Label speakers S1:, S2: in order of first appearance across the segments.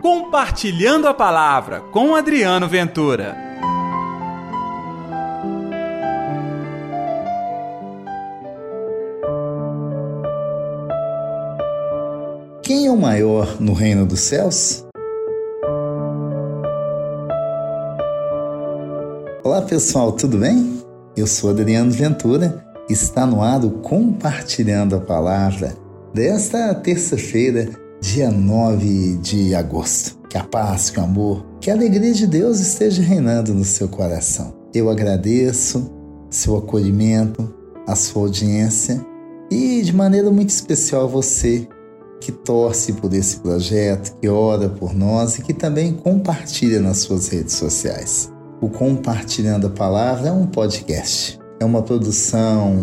S1: Compartilhando a Palavra com Adriano Ventura.
S2: Quem é o maior no reino dos céus? Olá pessoal, tudo bem? Eu sou Adriano Ventura e está no ar Compartilhando a Palavra desta terça-feira, dia 9 de agosto. Que a paz, que o amor, que a alegria de Deus esteja reinando no seu coração. Eu agradeço seu acolhimento, a sua audiência e de maneira muito especial você que torce por esse projeto, que ora por nós e que também compartilha nas suas redes sociais. O Compartilhando a Palavra é um podcast, é uma produção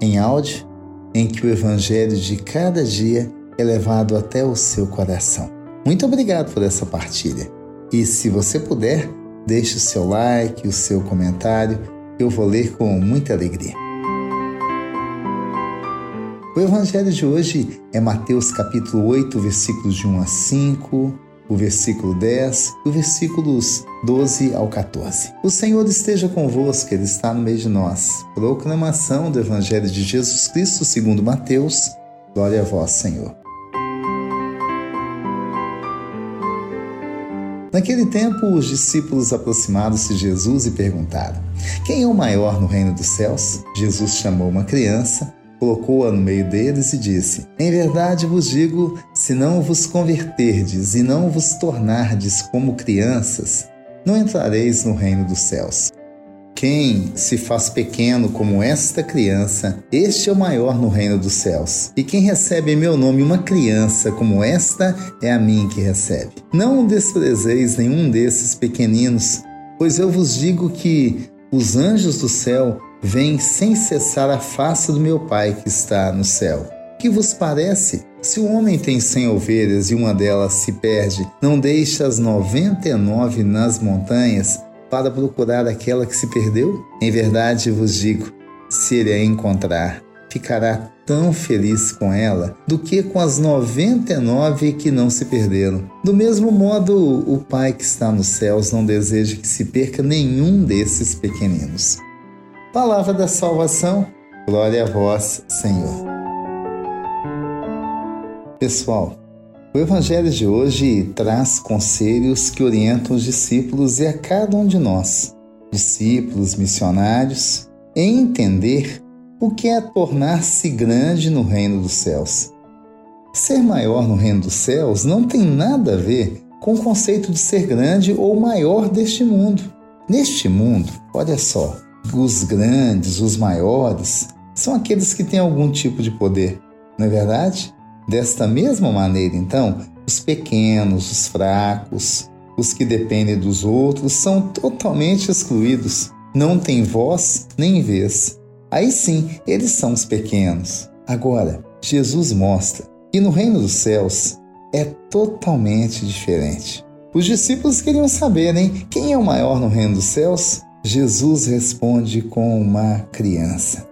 S2: em áudio em que o Evangelho de cada dia é levado até o seu coração. Muito obrigado por essa partilha. E se você puder, deixe o seu like, o seu comentário, eu vou ler com muita alegria. O evangelho de hoje é Mateus capítulo 8, versículos de 1 a 5, o versículo 10 e os versículos 12 ao 14. O Senhor esteja convosco, Ele está no meio de nós. Proclamação do Evangelho de Jesus Cristo segundo Mateus. Glória a vós, Senhor. Naquele tempo, os discípulos aproximaram-se de Jesus e perguntaram: Quem é o maior no reino dos céus? Jesus chamou uma criança, colocou-a no meio deles e disse: Em verdade vos digo, se não vos converterdes e não vos tornardes como crianças, não entrareis no reino dos céus. Quem se faz pequeno como esta criança, este é o maior no reino dos céus. E quem recebe em meu nome uma criança como esta, é a mim que recebe. Não desprezeis nenhum desses pequeninos, pois eu vos digo que os anjos do céu vêm sem cessar a face do meu Pai que está no céu. Que vos parece? Se o homem tem cem ovelhas e uma delas se perde, não deixa as noventa e nove nas montanhas para procurar aquela que se perdeu? Em verdade vos digo: se ele a encontrar, ficará tão feliz com ela do que com as 99 que não se perderam. Do mesmo modo, o Pai que está nos céus não deseja que se perca nenhum desses pequeninos. Palavra da salvação, glória a vós, Senhor. Pessoal, o Evangelho de hoje traz conselhos que orientam os discípulos e a cada um de nós, discípulos, missionários, em entender o que é tornar-se grande no reino dos céus. Ser maior no reino dos céus não tem nada a ver com o conceito de ser grande ou maior deste mundo. Neste mundo, olha só, os grandes, os maiores, são aqueles que têm algum tipo de poder, não é verdade? Desta mesma maneira, então, os pequenos, os fracos, os que dependem dos outros são totalmente excluídos, não têm voz nem vez. Aí sim, eles são os pequenos. Agora, Jesus mostra que no reino dos céus é totalmente diferente. Os discípulos queriam saber, hein? Quem é o maior no reino dos céus? Jesus responde com uma criança.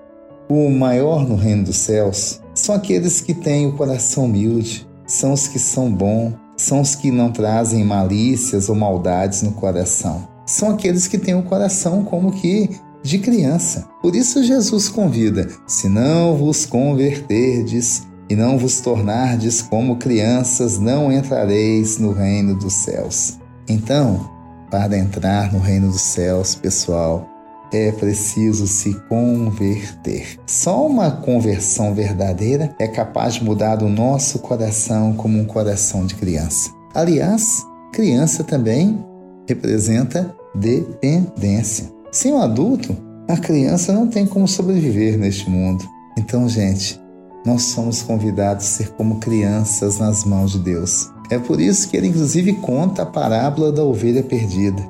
S2: O maior no reino dos céus são aqueles que têm o coração humilde, são os que são bons, são os que não trazem malícias ou maldades no coração. São aqueles que têm o coração como que de criança. Por isso Jesus convida: se não vos converterdes e não vos tornardes como crianças, não entrareis no reino dos céus. Então, para entrar no reino dos céus, pessoal, é preciso se converter. Só uma conversão verdadeira é capaz de mudar o nosso coração como um coração de criança. Aliás, criança também representa dependência. Sem um adulto, a criança não tem como sobreviver neste mundo. Então, gente, nós somos convidados a ser como crianças nas mãos de Deus. É por isso que ele, inclusive, conta a parábola da ovelha perdida.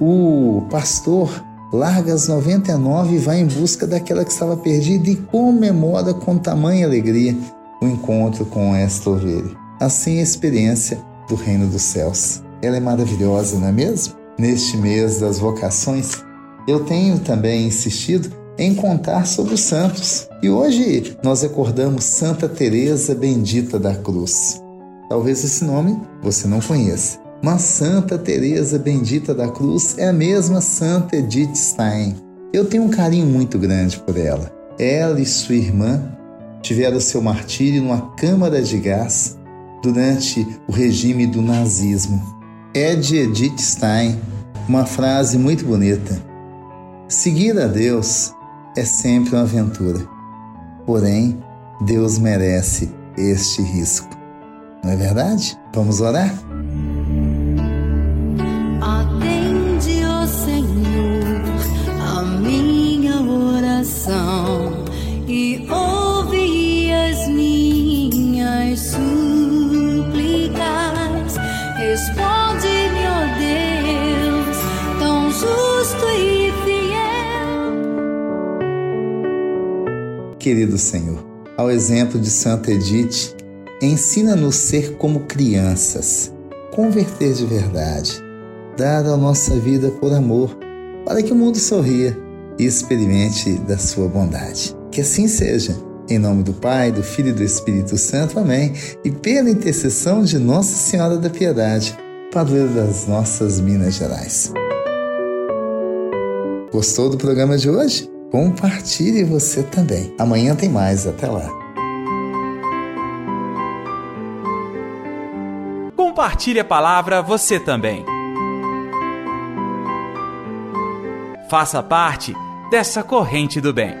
S2: O pastor larga as 99 e vai em busca daquela que estava perdida e comemora com tamanha alegria o encontro com esta ovelha. Assim a experiência do reino dos céus. Ela é maravilhosa, não é mesmo? Neste mês das vocações, eu tenho também insistido em contar sobre os santos. E hoje nós recordamos Santa Teresa bendita da Cruz. Talvez esse nome você não conheça. Mas Santa Teresa Bendita da Cruz é a mesma Santa Edith Stein. Eu tenho um carinho muito grande por ela. Ela e sua irmã tiveram seu martírio numa câmara de gás durante o regime do nazismo. É de Edith Stein uma frase muito bonita. Seguir a Deus é sempre uma aventura. Porém, Deus merece este risco. Não é verdade? Vamos orar?
S3: Minhas súplicas. Responde-me, ó Deus, tão justo e fiel.
S2: Querido Senhor, ao exemplo de Santa Edith, ensina-nos ser como crianças, converter de verdade, dar a nossa vida por amor, para que o mundo sorria e experimente da sua bondade. Que assim seja. Em nome do Pai, do Filho e do Espírito Santo. Amém. E pela intercessão de Nossa Senhora da Piedade, padroeira das nossas Minas Gerais. Gostou do programa de hoje? Compartilhe você também. Amanhã tem mais. Até lá.
S1: Compartilhe a palavra você também. Faça parte dessa corrente do bem.